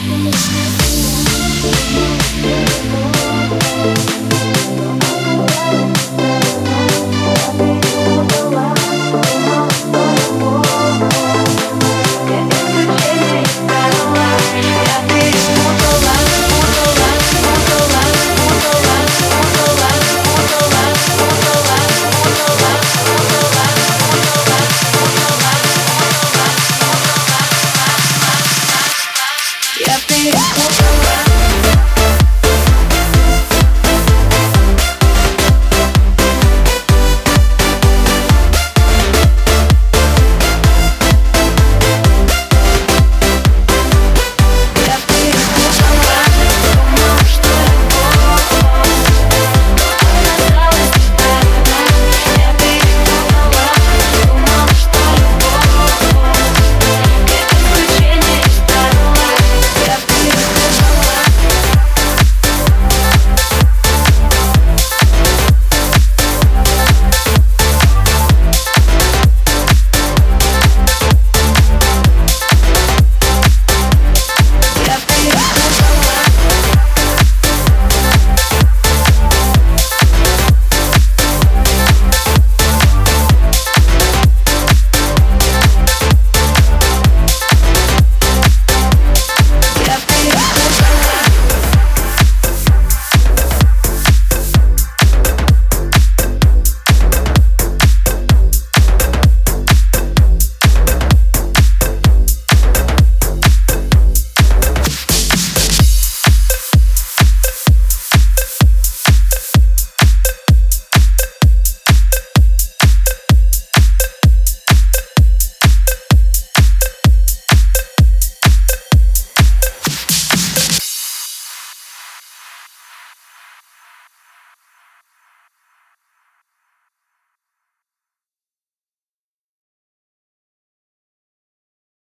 Oh, oh, oh, oh, oh,